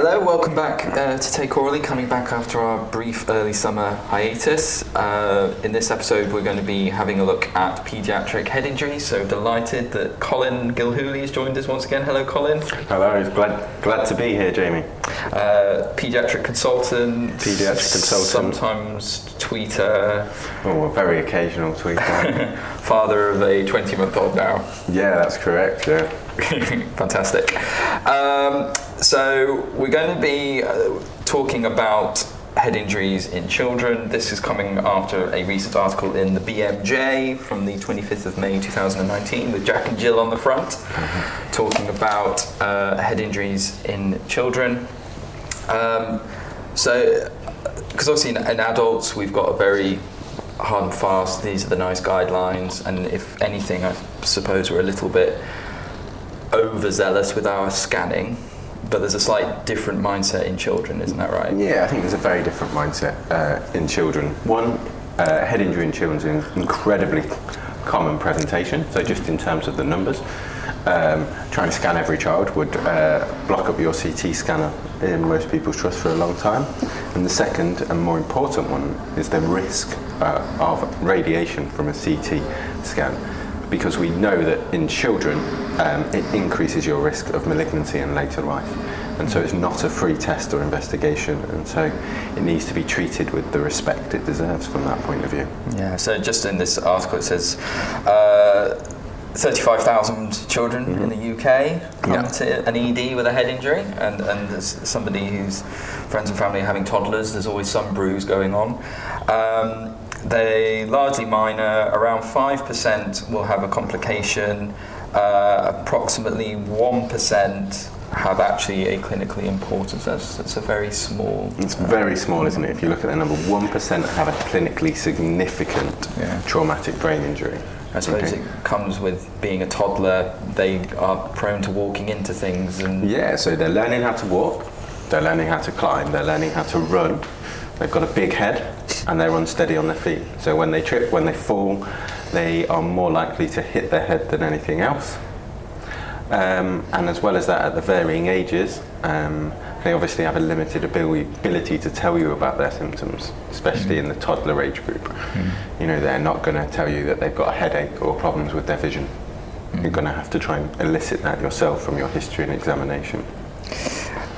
Hello, welcome back uh, to Take Aurally, coming back after our brief early summer hiatus. Uh, in this episode, we're going to be having a look at paediatric head injuries. So delighted that Colin Gilhooley has joined us once again. Hello, Colin. Hello, glad glad to be here, Jamie. Uh, paediatric consultant. Paediatric consultant. Sometimes tweeter. Oh, a very occasional tweeter. Father of a 20 month old now. yeah, that's correct. Yeah. Fantastic. Um, so we're going to be uh, talking about head injuries in children. This is coming after a recent article in the BMJ from the 25th of May 2019 with Jack and Jill on the front, talking about uh, head injuries in children. Um, so, because obviously in, in adults we've got a very hard and fast, these are the NICE guidelines, and if anything, I suppose we're a little bit overzealous with our scanning, but there's a slight different mindset in children, isn't that right? Yeah, I think there's a very different mindset uh, in children. One, uh, head injury in children is an incredibly common presentation. So just in terms of the numbers, um, trying to scan every child would uh, block up your CT scanner in most people's trust for a long time. And the second and more important one is the risk uh, of radiation from a CT scan because we know that in children um, it increases your risk of malignancy in later life. And so it's not a free test or investigation, and so it needs to be treated with the respect it deserves from that point of view. Yeah, so just in this article it says uh, 35,000 children mm-hmm. in the UK come yeah. to an ED with a head injury, and, and somebody whose friends and family are having toddlers, there's always some bruise going on. Um, they largely minor, around 5% will have a complication, uh, approximately 1% have actually a clinically important. That's, that's a very small. It's very small, isn't it? If you look at the number, 1% have a clinically significant yeah. traumatic brain injury. I suppose okay. it comes with being a toddler. They are prone to walking into things, and yeah. So they're learning how to walk, they're learning how to climb, they're learning how to run. They've got a big head, and they're unsteady on their feet. So when they trip, when they fall, they are more likely to hit their head than anything else. Um, and as well as that, at the varying ages, um, they obviously have a limited ability to tell you about their symptoms, especially mm. in the toddler age group. Mm. You know, they're not going to tell you that they've got a headache or problems with their vision. Mm. You're going to have to try and elicit that yourself from your history and examination.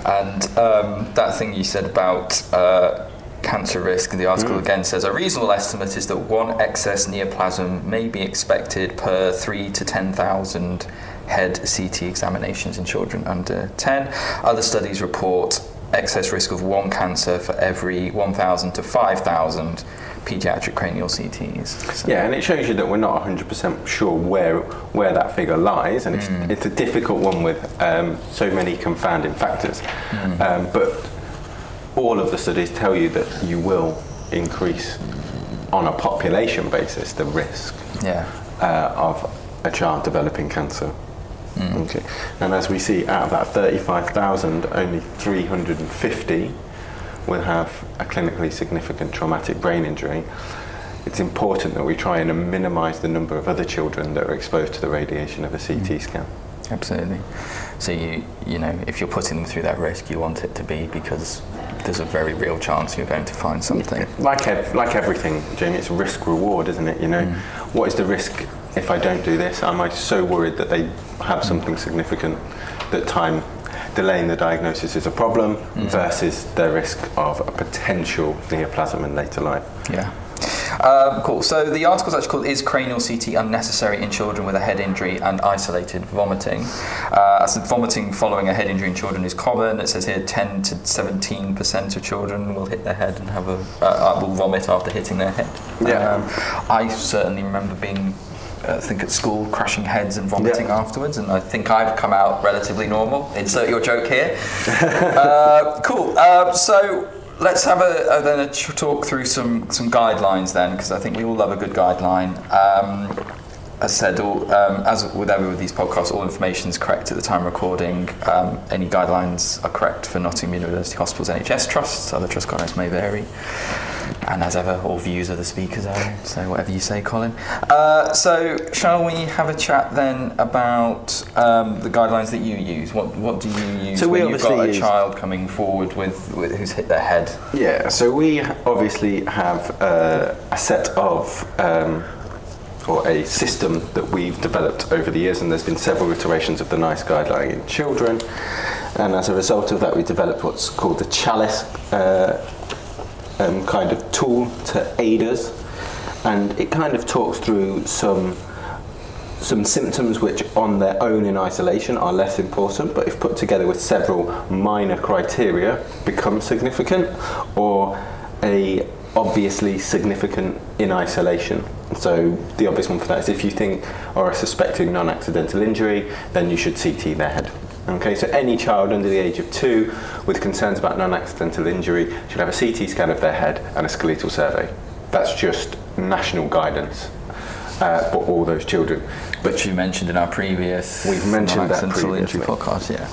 And um, that thing you said about uh, cancer risk, the article mm. again says a reasonable estimate is that one excess neoplasm may be expected per three to 10,000 head CT examinations in children under 10. Other studies report excess risk of one cancer for every 1,000 to 5,000 pediatric cranial CTs. So. Yeah, and it shows you that we're not 100% sure where where that figure lies, and it's, mm. it's a difficult one with um, so many confounding factors. Mm. Um, but all of the studies tell you that you will increase on a population basis the risk yeah. uh, of a child developing cancer. Mm. Okay. And as we see, out of that 35,000, only 350 will have a clinically significant traumatic brain injury. It's important that we try and minimize the number of other children that are exposed to the radiation of a CT mm. scan. Absolutely. So you you know if you're putting them through that risk, you want it to be because there's a very real chance you're going to find something. Like ev- like everything, Jamie, it's risk reward, isn't it? You know, mm. what is the risk if I don't do this? Am I so worried that they have something significant that time delaying the diagnosis is a problem mm. versus the risk of a potential neoplasm in later life? Yeah. Um, cool. So the article is actually called "Is Cranial CT Unnecessary in Children with a Head Injury and Isolated Vomiting?" Uh, so vomiting following a head injury in children is common. It says here 10 to 17 percent of children will hit their head and have a uh, uh will vomit after hitting their head. Yeah. Um, I certainly remember being uh, I think at school, crashing heads and vomiting yeah. afterwards, and I think I've come out relatively normal. Insert your joke here. uh, cool. Uh, so let's have a, a then a talk through some some guidelines then, because I think we all love a good guideline. Um, as said, all, um, as with every of these podcasts, all information is correct at the time of recording. Um, any guidelines are correct for Nottingham University Hospital's NHS trusts. Other trust guidelines may vary. And as ever, all views of the speakers are. So whatever you say, Colin. Uh, so shall we have a chat then about um, the guidelines that you use? What what do you use So when you've got a child coming forward with, with who's hit their head? Yeah, so we obviously have uh, a set of, um, or a system that we've developed over the years, and there's been several iterations of the NICE guideline in children. And as a result of that, we developed what's called the Chalice uh, um, kind of tool to aid us. And it kind of talks through some some symptoms which on their own in isolation are less important but if put together with several minor criteria become significant or a obviously significant in isolation so the obvious one for that is if you think or are suspecting non-accidental injury then you should CT their head okay so any child under the age of two with concerns about non-accidental injury should have a CT scan of their head and a skeletal survey that's just national guidance uh, for all those children. But Which you mentioned in our previous We've mentioned that injury podcast, yeah.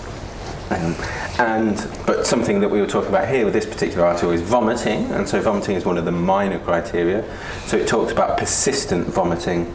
Um, and but something that we were talking about here with this particular article is vomiting, and so vomiting is one of the minor criteria. So it talks about persistent vomiting,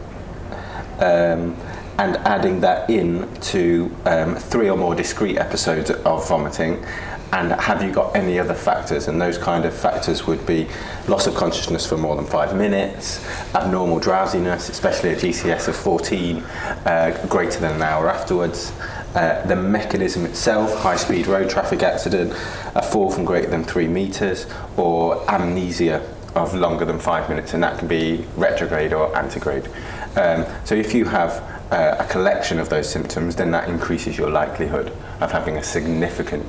um, and adding that in to um, three or more discrete episodes of vomiting. And have you got any other factors? And those kind of factors would be loss of consciousness for more than five minutes, abnormal drowsiness, especially a GCS of 14, uh, greater than an hour afterwards, uh, the mechanism itself, high speed road traffic accident, a fall from greater than three metres, or amnesia of longer than five minutes, and that can be retrograde or antegrade. Um, so if you have uh, a collection of those symptoms, then that increases your likelihood of having a significant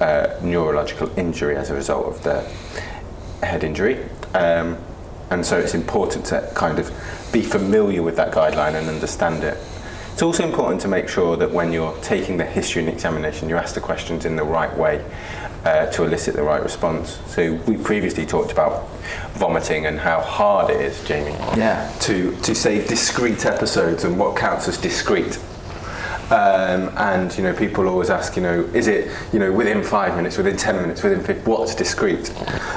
uh, neurological injury as a result of the head injury. Um, and so it's important to kind of be familiar with that guideline and understand it. It's also important to make sure that when you're taking the history and examination, you ask the questions in the right way uh, to elicit the right response. So we previously talked about vomiting and how hard it is, Jamie, Yeah. to, to say discrete episodes and what counts as discrete. Um, and you know, people always ask, you know, is it you know within five minutes, within ten minutes, within 50, what's discrete?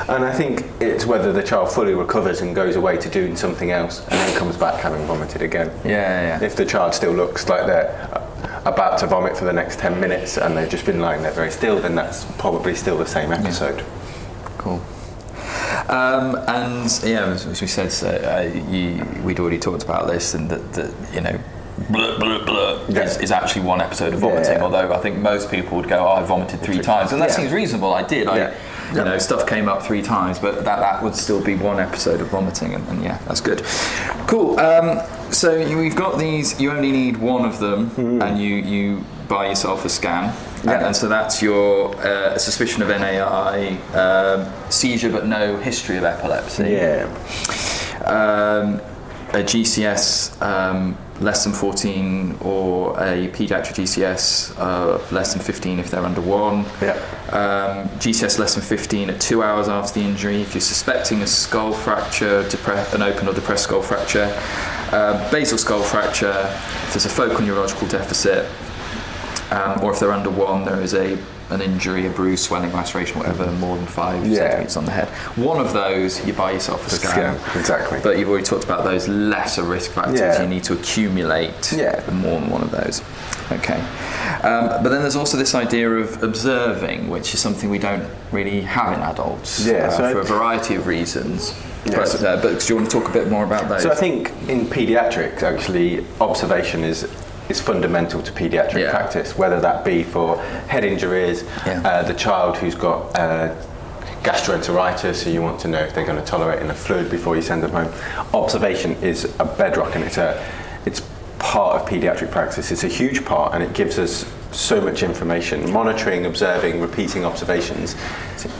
And I think it's whether the child fully recovers and goes away to doing something else and then comes back having vomited again. Yeah, yeah. If the child still looks like they're about to vomit for the next ten minutes and they've just been lying there very still, then that's probably still the same episode. Cool. Um, and yeah, as, we said, so, uh, you, we'd already talked about this, and that, that you know, blah, blah, blah Yeah. is, is actually one episode of vomiting. Yeah. Although I think most people would go, oh, "I vomited three times," and that Yeah. seems reasonable. I did. I, Yeah. you know, stuff came up three times, but that, that would still be one episode of vomiting, and, and yeah, that's good. Cool. Um, so you, we've got these. You only need one of them, and you you buy yourself a scan. And, Yeah. and so that's your uh, suspicion of NAI, um, seizure but no history of epilepsy. Yeah. Um, a GCS um, less than 14 or a paediatric GCS of less than 15 if they're under one. Yeah. Um, GCS less than 15 at two hours after the injury. If you're suspecting a skull fracture, depre- an open or depressed skull fracture, uh, basal skull fracture, if there's a focal neurological deficit, um, or if they're under one, there is a an injury, a bruise, swelling, laceration, whatever, more than five Yeah. centimeters on the head. One of those, you buy yourself a scan. scan, exactly. But you've already talked about those lesser risk factors. Yeah. You need to accumulate Yeah. more than one of those. Okay. Um, but then there's also this idea of observing, which is something we don't really have in adults Yeah, uh, so- for a variety of reasons. Yeah, but, uh, but do you want to talk a bit more about those? So I think in paediatrics, actually, observation is is fundamental to paediatric Yeah. practice. Whether that be for head injuries, Yeah. uh, the child who's got uh, gastroenteritis, so you want to know if they're going to tolerate enough fluid before you send them home. Observation is a bedrock, and it's a it's part of paediatric practice. It's a huge part, and it gives us so much information. Monitoring, observing, repeating observations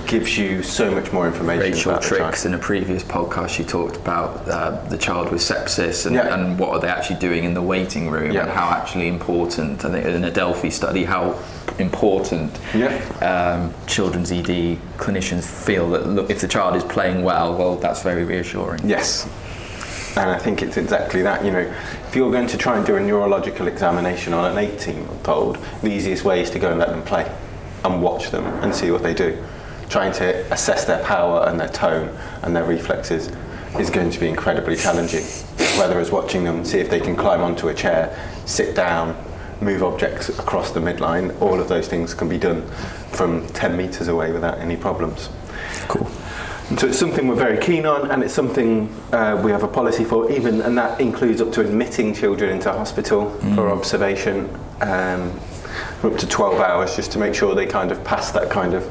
gives you so much more information. Rachel. Tricks in a previous podcast, she talked about uh, the child with sepsis and, Yeah. and what are they actually doing in the waiting room Yeah. and how actually important. I think in a Delphi study, how important Yeah. um, children's ED clinicians feel that look, if the child is playing well, well, that's very reassuring. Yes. And I think it's exactly that. You know, if you're going to try and do a neurological examination on an 18 month old, the easiest way is to go and let them play and watch them and see what they do. trying to assess their power and their tone and their reflexes is going to be incredibly challenging. Whether it's watching them see if they can climb onto a chair, sit down, move objects across the midline, all of those things can be done from 10 metres away without any problems. Cool. So it's something we're very keen on, and it's something uh, we have a policy for. Even and that includes up to admitting children into hospital for observation, um, for up to 12 hours, just to make sure they kind of pass that kind of,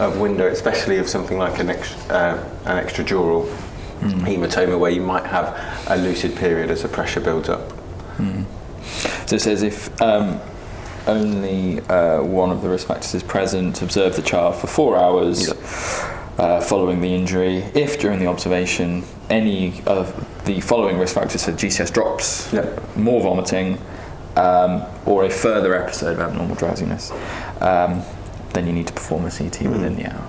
of window, especially of something like an, ex, uh, an extradural hematoma, where you might have a lucid period as the pressure builds up. So it says if um, only uh, one of the risk factors is present, observe the child for four hours uh, following the injury. If during the observation any of the following risk factors, so GCS drops, Yep. more vomiting, um, or a further episode of abnormal drowsiness, um, then you need to perform a CT within the hour.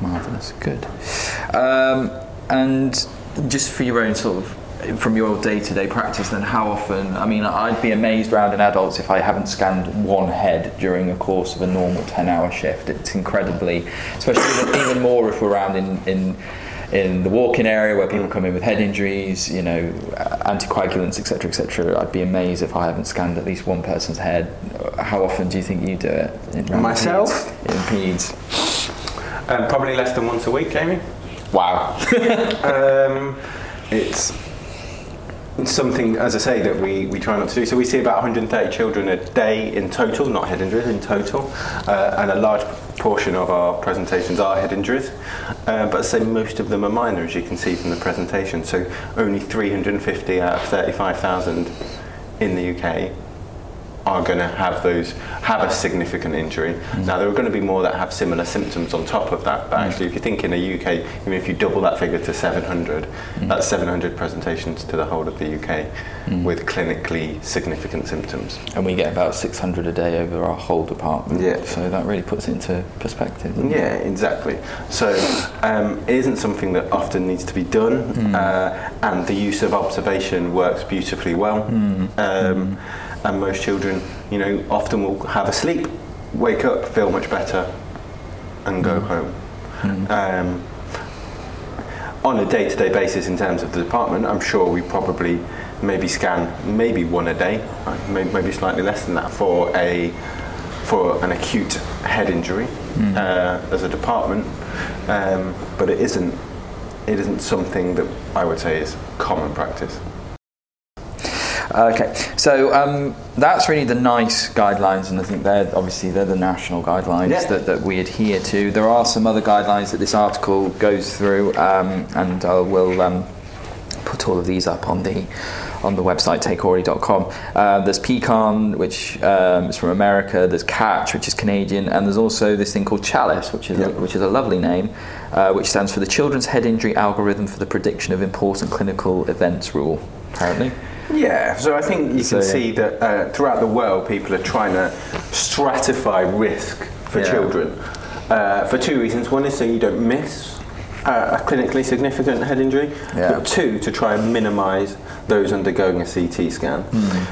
Marvellous, good. Um, and just for your own sort of, from your day-to-day practice, then how often? I mean, I'd be amazed around in adults if I haven't scanned one head during the course of a normal 10-hour shift. It's incredibly, especially even, even more if we're around in. in in the walk-in area where people come in with head injuries, you know, anticoagulants, etc., etc. I'd be amazed if I haven't scanned at least one person's head. How often do you think you do it? In Myself? peds? In peds. Um, probably less than once a week, Jamie. Wow. um, it's it's something, as I say, that we, we try not to do. So we see about 130 children a day in total, not head injuries, in total, uh, and a large portion of our presentations are head injuries. Uh, but say most of them are minor, as you can see from the presentation. So only 350 out of 35,000 in the UK are going to have those have a significant injury. Mm. Now there are going to be more that have similar symptoms on top of that. But mm. actually, if you think in the UK, if you double that figure to 700, mm. that's 700 presentations to the whole of the UK with clinically significant symptoms. and we get about 600 a day over our whole department. Yeah. So that really puts it into perspective. doesn't it? Yeah, exactly. So um, it isn't something that often needs to be done, uh, and the use of observation works beautifully well. Um, And most children, you know, often will have a sleep, wake up, feel much better, and go home. Um, on a day-to-day basis, in terms of the department, I'm sure we probably maybe scan maybe one a day, maybe slightly less than that for a for an acute head injury uh, as a department, um, but it isn't. It isn't something that I would say is common practice. Okay, so um, that's really the NICE guidelines, and I think they're obviously they're the national guidelines Yeah. that, that we adhere to. There are some other guidelines that this article goes through, um, and I will um, put all of these up on the on the website takeaurally.com. Uh, there's PECARN, which um, is from America. There's CATCH, which is Canadian, and there's also this thing called Chalice, which is a, which is a lovely name, uh, which stands for the Children's Head Injury Algorithm for the Prediction of Important Clinical Events Rule. Apparently. Yeah, so I think you So, can yeah. see that uh, throughout the world, people are trying to stratify risk for Yeah. children uh, for two reasons. One is so you don't miss uh, a clinically significant head injury, Yeah. but two, to try and minimise those undergoing a CT scan.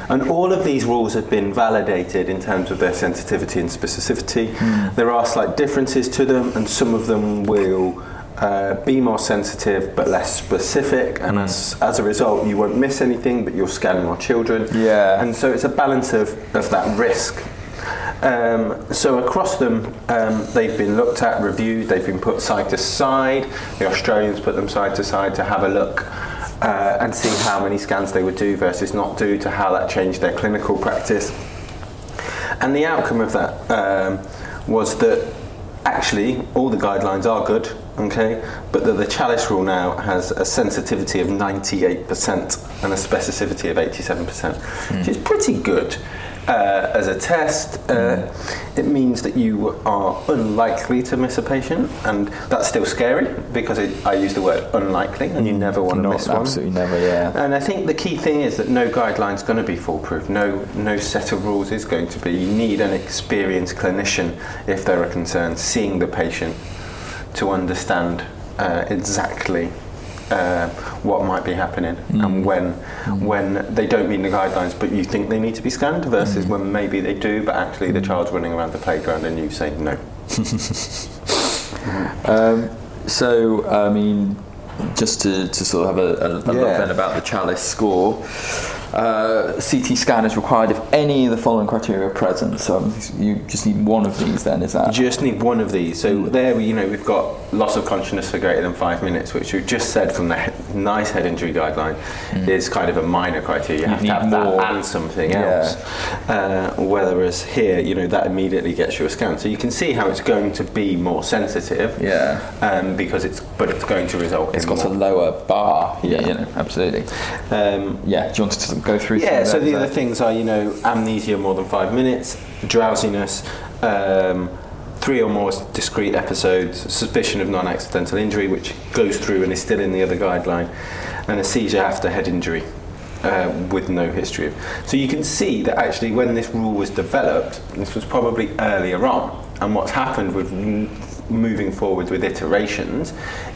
And all of these rules have been validated in terms of their sensitivity and specificity. There are slight differences to them, and some of them will. Uh, be more sensitive but less specific, and as, as a result, you won't miss anything, but you'll scan more children. Yeah. And so it's a balance of, of that risk. Um, so across them, um, they've been looked at, reviewed, they've been put side to side. The Australians put them side to side to have a look uh, and see how many scans they would do versus not do, to how that changed their clinical practice. And the outcome of that um, was that actually all the guidelines are good, okay, but that the Chalice rule now has a sensitivity of 98% and a specificity of 87%, which is pretty good. Uh, as a test, uh, it means that you are unlikely to miss a patient, and that's still scary because it, I use the word unlikely, and you never want to miss one. absolutely never, yeah. And I think the key thing is that no guideline's going to be foolproof. No, no set of rules is going to be. You need an experienced clinician if there are concerns, seeing the patient to understand uh, exactly uh, what might be happening and when when they don't meet the guidelines, but you think they need to be scanned, versus when maybe they do, but actually the child's running around the playground and you say no. Um, so, I mean, just to, to sort of have a, a, a look then about the chalice score. Uh, CT scan is required if any of the following criteria are present. So you just need one of these. Then is that? You just need one of these. So there, we, you know, we've got loss of consciousness for greater than five minutes, which we've just said from the he- NICE head injury guideline is kind of a minor criteria. You have to need have more. that and something Yeah. else. Uh, whereas here, you know, that immediately gets you a scan. So you can see how it's going to be more sensitive. Yeah. Um, because it's, but it's going to result. It's in got a lower bar. Yeah, Yeah. you know, absolutely. Um, Yeah. Do you want to go through? Yeah, so the other things are, you know, amnesia more than five minutes, drowsiness, um, three or more discrete episodes, suspicion of non-accidental injury, which goes through and is still in the other guideline, and a seizure after head injury. Uh, with no history of. So you can see that actually, when this rule was developed, this was probably earlier on, and what's happened with moving forward with iterations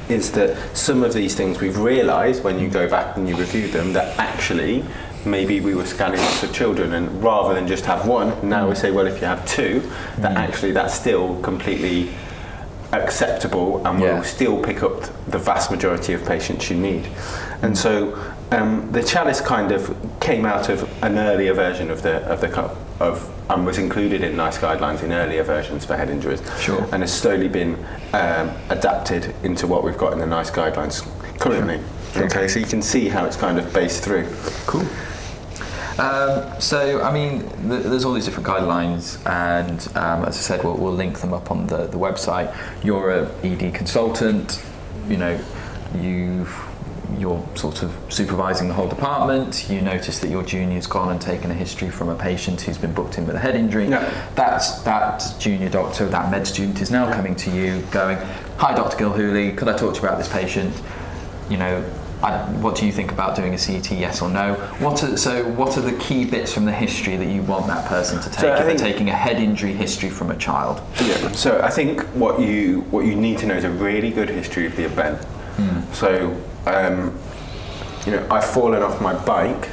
is that some of these things we've realised when you go back and you review them that actually maybe we were scanning of children and rather than just have one now we say well if you have two that actually that's still completely acceptable and Yeah. will still pick up the vast majority of patients you need. And so um, the chalice kind of came out of an earlier version of the of the of and was included in NICE guidelines in earlier versions for head injuries, Sure. and has slowly been um, adapted into what we've got in the NICE guidelines currently. Okay, so you can see how it's kind of based through. Cool. Um, so, I mean, th- there's all these different guidelines, and um, as I said, we'll, we'll link them up on the, the website. You're a ED consultant, you know, you've you're sort of supervising the whole department. You notice that your junior's gone and taken a history from a patient who's been booked in with a head injury. Yeah. That's that junior doctor, that med student is now coming to you, going, "Hi, Dr. Gilhooley, could I talk to you about this patient? You know, I, what do you think about doing a CT? Yes or no? What are, so, what are the key bits from the history that you want that person to take So if they're taking a head injury history from a child? Yeah. So I think what you what you need to know is a really good history of the event. So um, you know, I've fallen off my bike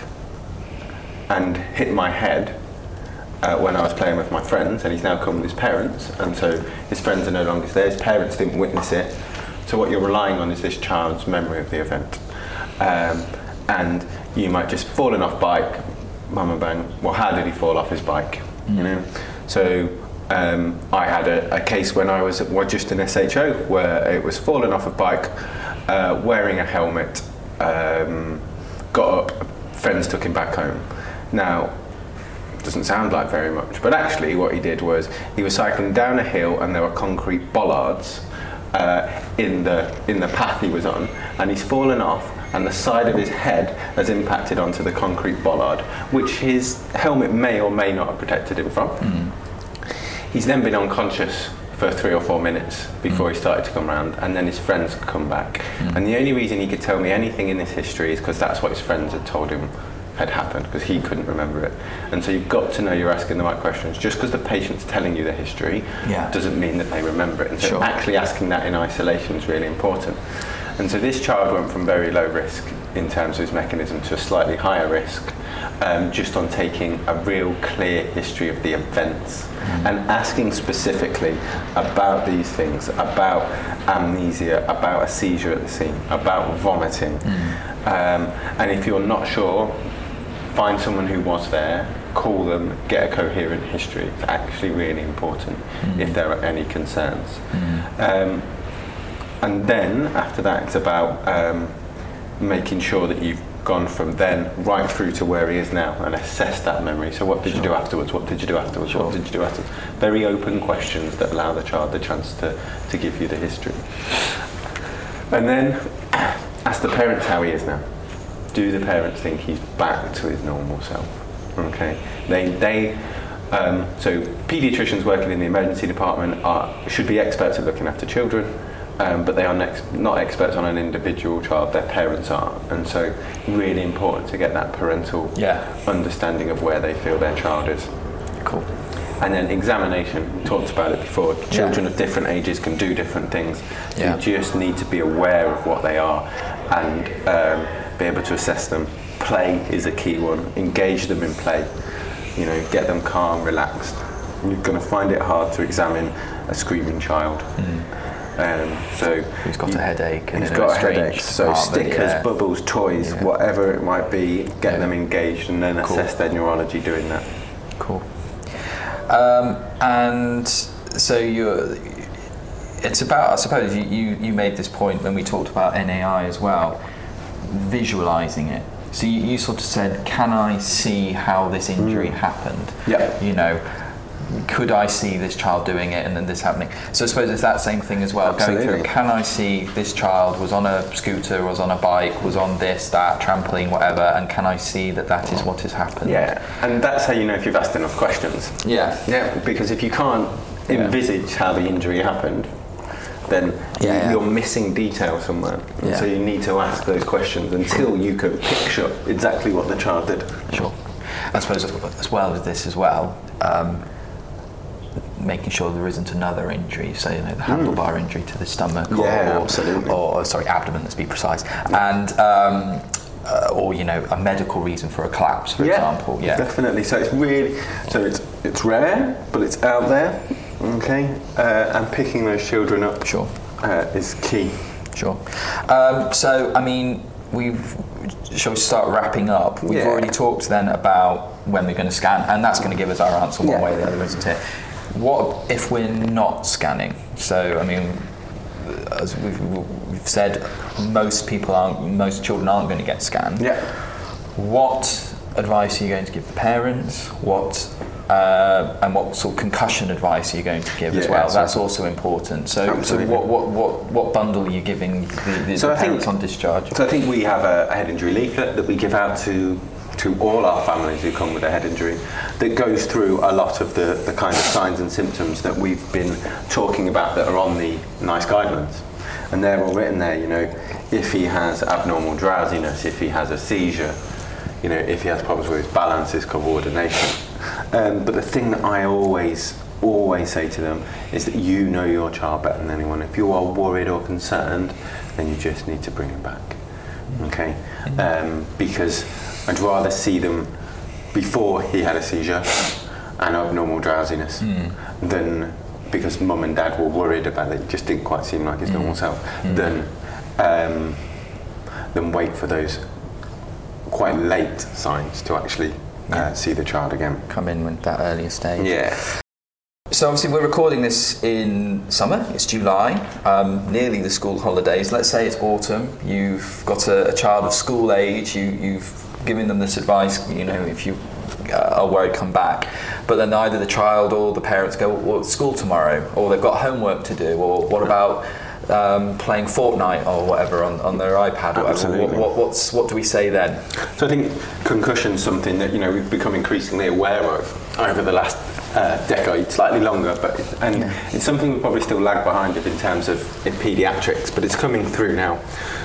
and hit my head uh, when I was playing with my friends, and he's now come with his parents, and so his friends are no longer there. His parents didn't witness it. So what you're relying on is this child's memory of the event, um, and you might just fallen off bike, mum and bang. Well, how did he fall off his bike? You know, so. Um, I had a, a case when I was well, just an SHO where it was falling off a bike, uh, wearing a helmet, um, got up, friends took him back home. Now, doesn't sound like very much, but actually, what he did was he was cycling down a hill and there were concrete bollards uh, in the in the path he was on, and he's fallen off, and the side of his head has impacted onto the concrete bollard, which his helmet may or may not have protected him from. Hmm. He's then been unconscious for three or four minutes before hmm. he started to come round, and then his friends come back. Hmm. And the only reason he could tell me anything in this history is because that's what his friends had told him had happened, because he couldn't remember it. And so you've got to know you're asking the right questions. Just because the patient's telling you the history Yeah. doesn't mean that they remember it. And so Sure. actually asking that in isolation is really important. And so this child went from very low risk in terms of his mechanism to a slightly higher risk um, just on taking a real clear history of the events and asking specifically about these things, about amnesia, about a seizure at the scene, about vomiting. Um, and if you're not sure, find someone who was there, call them, get a coherent history. It's actually really important if there are any concerns. Um, and then after that, it's about um, making sure that you've gone from then right through to where he is now and assess that memory. So, what did you do afterwards? What did you do afterwards? What did you do afterwards? Very open questions that allow the child the chance to, to give you the history. And then ask the parents how he is now. Do the parents think he's back to his normal self? Okay. They, they um, so paediatricians working in the emergency department are, should be experts at looking after children, um, but they are next, not experts on an individual child. Their parents are, and so really important to get that parental Yeah. understanding of where they feel their child is. Cool. And then examination, we talked about it before. Children of different ages can do different things. Yeah. You just need to be aware of what they are and um, be able to assess them. Play is a key one. Engage them in play. You know, get them calm, relaxed. You're going to find it hard to examine a screaming child. Um, so he's got a headache and he's got a headache. So stickers, yeah. bubbles, toys, Yeah. whatever it might be, get Yeah. them engaged and then Cool. assess their neurology doing that. Cool. Um, and so you're. It's about. I suppose you, you, you made this point when we talked about NAI as well, visualizing it. So you, you sort of said, "Can I see how this injury happened?" Yeah. You know, could I see this child doing it and then this happening? So I suppose it's that same thing as well. Going through, Absolutely. can I see this child was on a scooter, was on a bike, was on this, that, trampoline, whatever, and can I see that that is what has happened? Yeah, and that's how you know if you've asked enough questions. Yeah. Yeah, because if you can't Yeah. envisage how the injury happened, then Yeah, yeah. you're missing detail somewhere. Yeah. So you need to ask those questions until you can picture exactly what the child did. Sure. I suppose as well as this as well, um, making sure there isn't another injury, so you know the handlebar injury to the stomach, or. Yeah, or, absolutely. or sorry, abdomen, let's be precise, and um, uh, or you know a medical reason for a collapse, for example. Yeah. definitely. So it's really so it's it's rare, but it's out there. Okay, uh, and picking those children up Sure. uh, is key. Sure. Um, so, I mean, we've. Shall we start wrapping up? We've Yeah. already talked then about when we're going to scan, and that's going to give us our answer one Yeah. way or the other, isn't it? What if we're not scanning? So, I mean, as we've, we've said, most people aren't, most children aren't going to get scanned. Yeah. What advice are you going to give the parents? What uh, and what sort of concussion advice are you going to give as well? so- That's also important. So, so what, what, what, what bundle are you giving the, the, So the I think- parents on discharge? So I think we have a head injury leaflet that we give out to to all our families who come with a head injury that goes through a lot of the, the kind of signs and symptoms that we've been talking about that are on the NICE guidelines. And they're all written there, you know, if he has abnormal drowsiness, if he has a seizure, you know, if he has problems with his balance, his coordination. Um, but the thing that I always, always say to them is that you know your child better than anyone. If you are worried or concerned, then you just need to bring him back. Okay? Um, because I'd rather see them before he had a seizure and abnormal drowsiness than because mum and dad were worried about it, just didn't quite seem like his normal self, than, um, than wait for those quite late signs to actually uh, see the child again. Come in with that earlier stage. Yeah. So obviously we're recording this in summer. It's July, um, nearly the school holidays. Let's say it's autumn. You've got a, a child of school age. You, you've given them this advice. You know, if you uh, are worried, come back. But then either the child or the parents go, "Well, it's school tomorrow," or they've got homework to do, or what about um, playing Fortnite or whatever on, on their iPad? What, Absolutely. what, what's, what do we say then? So I think concussion's something that you know we've become increasingly aware of over the last uh, decade, slightly longer, but and it's something we probably still lag behind of in terms of in paediatrics, but it's coming through now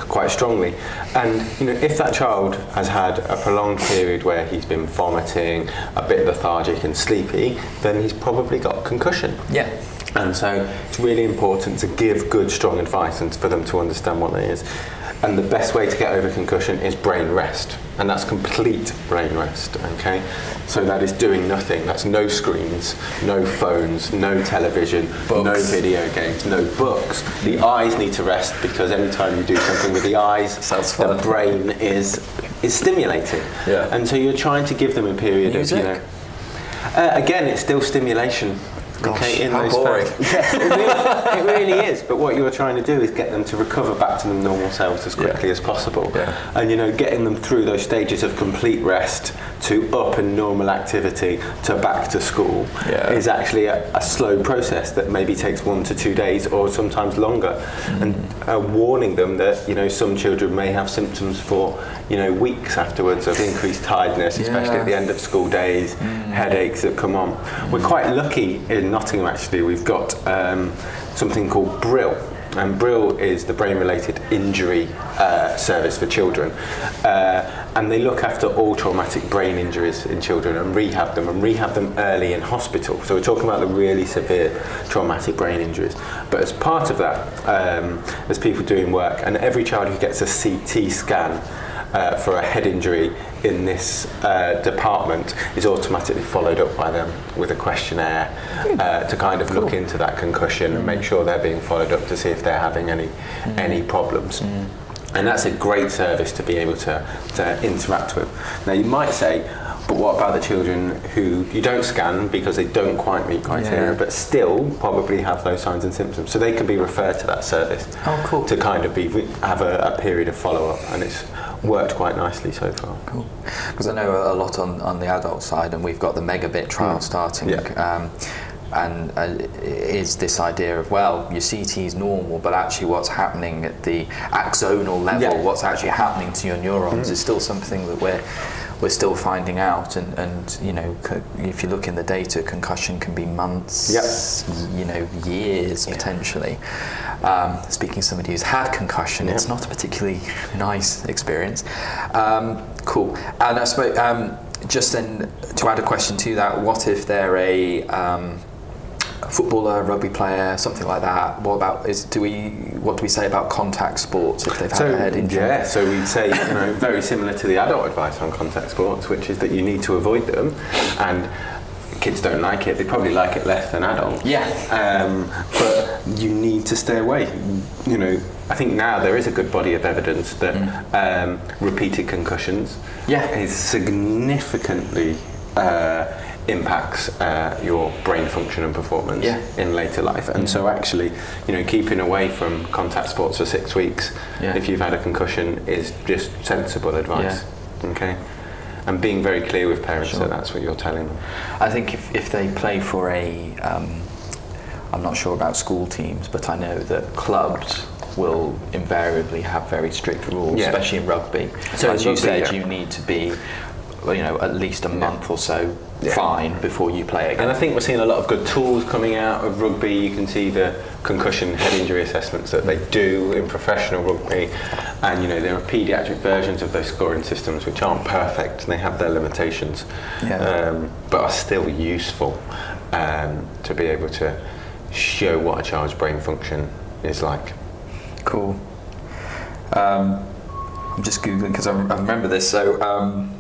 quite strongly. And you know, if that child has had a prolonged period where he's been vomiting, a bit lethargic and sleepy, then he's probably got concussion. Yeah. And so it's really important to give good, strong advice and for them to understand what it is. And the best way to get over concussion is brain rest. And that's complete brain rest, okay? So that is doing nothing. That's no screens, no phones, no television, no video games, no books. The eyes need to rest because anytime you do something with the eyes, the brain is is stimulated. Yeah. And so you're trying to give them a period Music? of, you know, uh, again, it's still stimulation. Gosh, okay, in how those boring. Yeah, it really, it really is. But what you're trying to do is get them to recover back to the normal selves as quickly as possible. Yeah. And you know, getting them through those stages of complete rest to up and normal activity to back to school Yeah. is actually a, a slow process that maybe takes one to two days or sometimes longer. And uh, warning them that you know some children may have symptoms for you know weeks afterwards of increased tiredness, especially at the end of school days, headaches that come on. We're quite lucky in Nottingham actually. We've got um, something called Brill. And Brill is the brain related injury uh, service for children. Uh, and they look after all traumatic brain injuries in children and rehab them and rehab them early in hospital. So we're talking about the really severe traumatic brain injuries. But as part of that, um, there's people doing work, and every child who gets a CT scan uh, for a head injury in this uh, department is automatically followed up by them with a questionnaire uh, to kind of look into that concussion and make sure they're being followed up to see if they're having any any problems. And that's a great service to be able to, to interact with. Now, you might say, but what about the children who you don't scan because they don't quite meet criteria, Yeah. but still probably have those signs and symptoms? So they can be referred to that service Oh, cool. to kind of be have a, a period of follow up, and it's worked quite nicely so far. Cool. Because I know a lot on, on the adult side, and we've got the megabit trial starting. Yeah. Um, and uh, is this idea of well, your CT is normal, but actually what's happening at the axonal level, Yeah. what's actually happening to your neurons, is still something that we're we're still finding out. And, and you know, co- if you look in the data, concussion can be months, you know, years potentially. Um, speaking of somebody who's had concussion, it's not a particularly nice experience. Um, cool. And I suppose um, just then to add a question to that, what if they're a um, footballer, rugby player, something like that? What about is do we what do we say about contact sports if they've had a head injury? yeah, so we'd say you know very similar to the adult advice on contact sports, which is that you need to avoid them, and kids don't like it. They probably like it less than adults. Yeah. Um, but you need to stay away. You know, I think now there is a good body of evidence that um, repeated concussions Mm. Yeah. is significantly uh, impacts uh, your brain function and performance Yeah. in later life. And so actually, you know, keeping away from contact sports for six weeks Yeah. if you've had a concussion is just sensible advice. Okay. And being very clear with parents Sure. that that's what you're telling them. I think if, if they play for a, um, I'm not sure about school teams, but I know that clubs will invariably have very strict rules, Yeah. especially in rugby. So As you rugby, said, yeah. you need to be, you know, at least a month or so Yeah. fine before you play again. And I think we're seeing a lot of good tools coming out of rugby. You can see the concussion head injury assessments that they do in professional rugby. And you know, there are paediatric versions of those scoring systems which aren't perfect and they have their limitations, Yeah. um, but are still useful um, to be able to show what a child's brain function is like. Cool. Um, I'm just googling because I, I remember this. So um,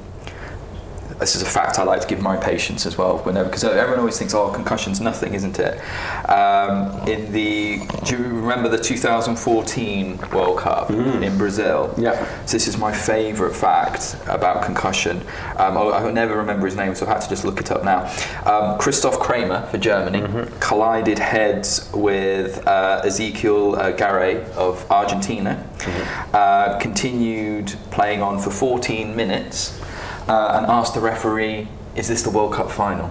this is a fact I like to give my patients as well. Whenever because everyone always thinks, "Oh, concussion's nothing, isn't it?" Um, in the do you remember the 2014 World Cup in Brazil? Yeah. So this is my favourite fact about concussion. Um, I, I never remember his name, so I had to just look it up now. Um, Christoph Kramer for Germany collided heads with uh, Ezequiel uh, Garay of Argentina. Uh, continued playing on for 14 minutes uh, and asked the referee, "Is this the World Cup final?"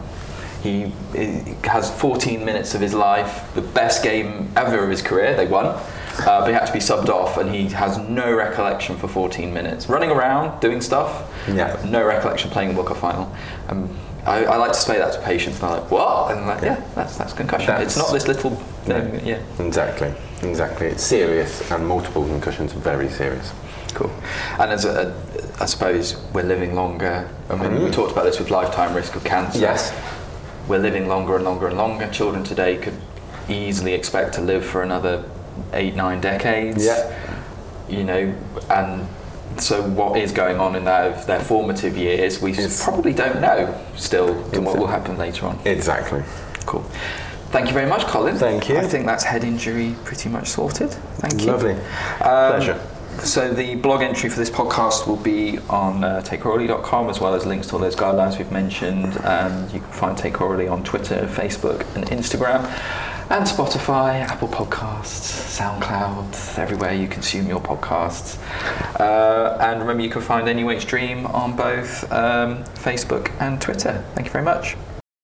He, he has 14 minutes of his life, the best game ever of his career. They won, uh, but he had to be subbed off, and he has no recollection for 14 minutes. Running around, doing stuff, Yeah. no recollection playing a World Cup final. Um, I, I like to say that to patients, and they're like, "What?" And I'm like, "Yeah, that's that's concussion. That's- it's not this little thing." Yeah, Exactly, exactly. It's serious, and multiple concussions are very serious. Cool. And as a, I suppose we're living longer. I mean, we talked about this with lifetime risk of cancer. Yes. we're living longer and longer and longer. Children today could easily expect to live for another eight, nine decades. Yeah. You know, and so what is going on in their, their formative years, we It's- probably don't know still to what will happen later on. Exactly. Cool. Thank you very much, Colin. Thank you. I think that's head injury pretty much sorted. Thank you. Lovely. Um, Pleasure. So the blog entry for this podcast will be on uh, takeaurally.com as well as links to all those guidelines we've mentioned. And you can find Take Aurally on Twitter, Facebook, and Instagram, and Spotify, Apple Podcasts, SoundCloud, everywhere you consume your podcasts. Uh, and remember, you can find NUH DREEAM on both um, Facebook and Twitter. Thank you very much.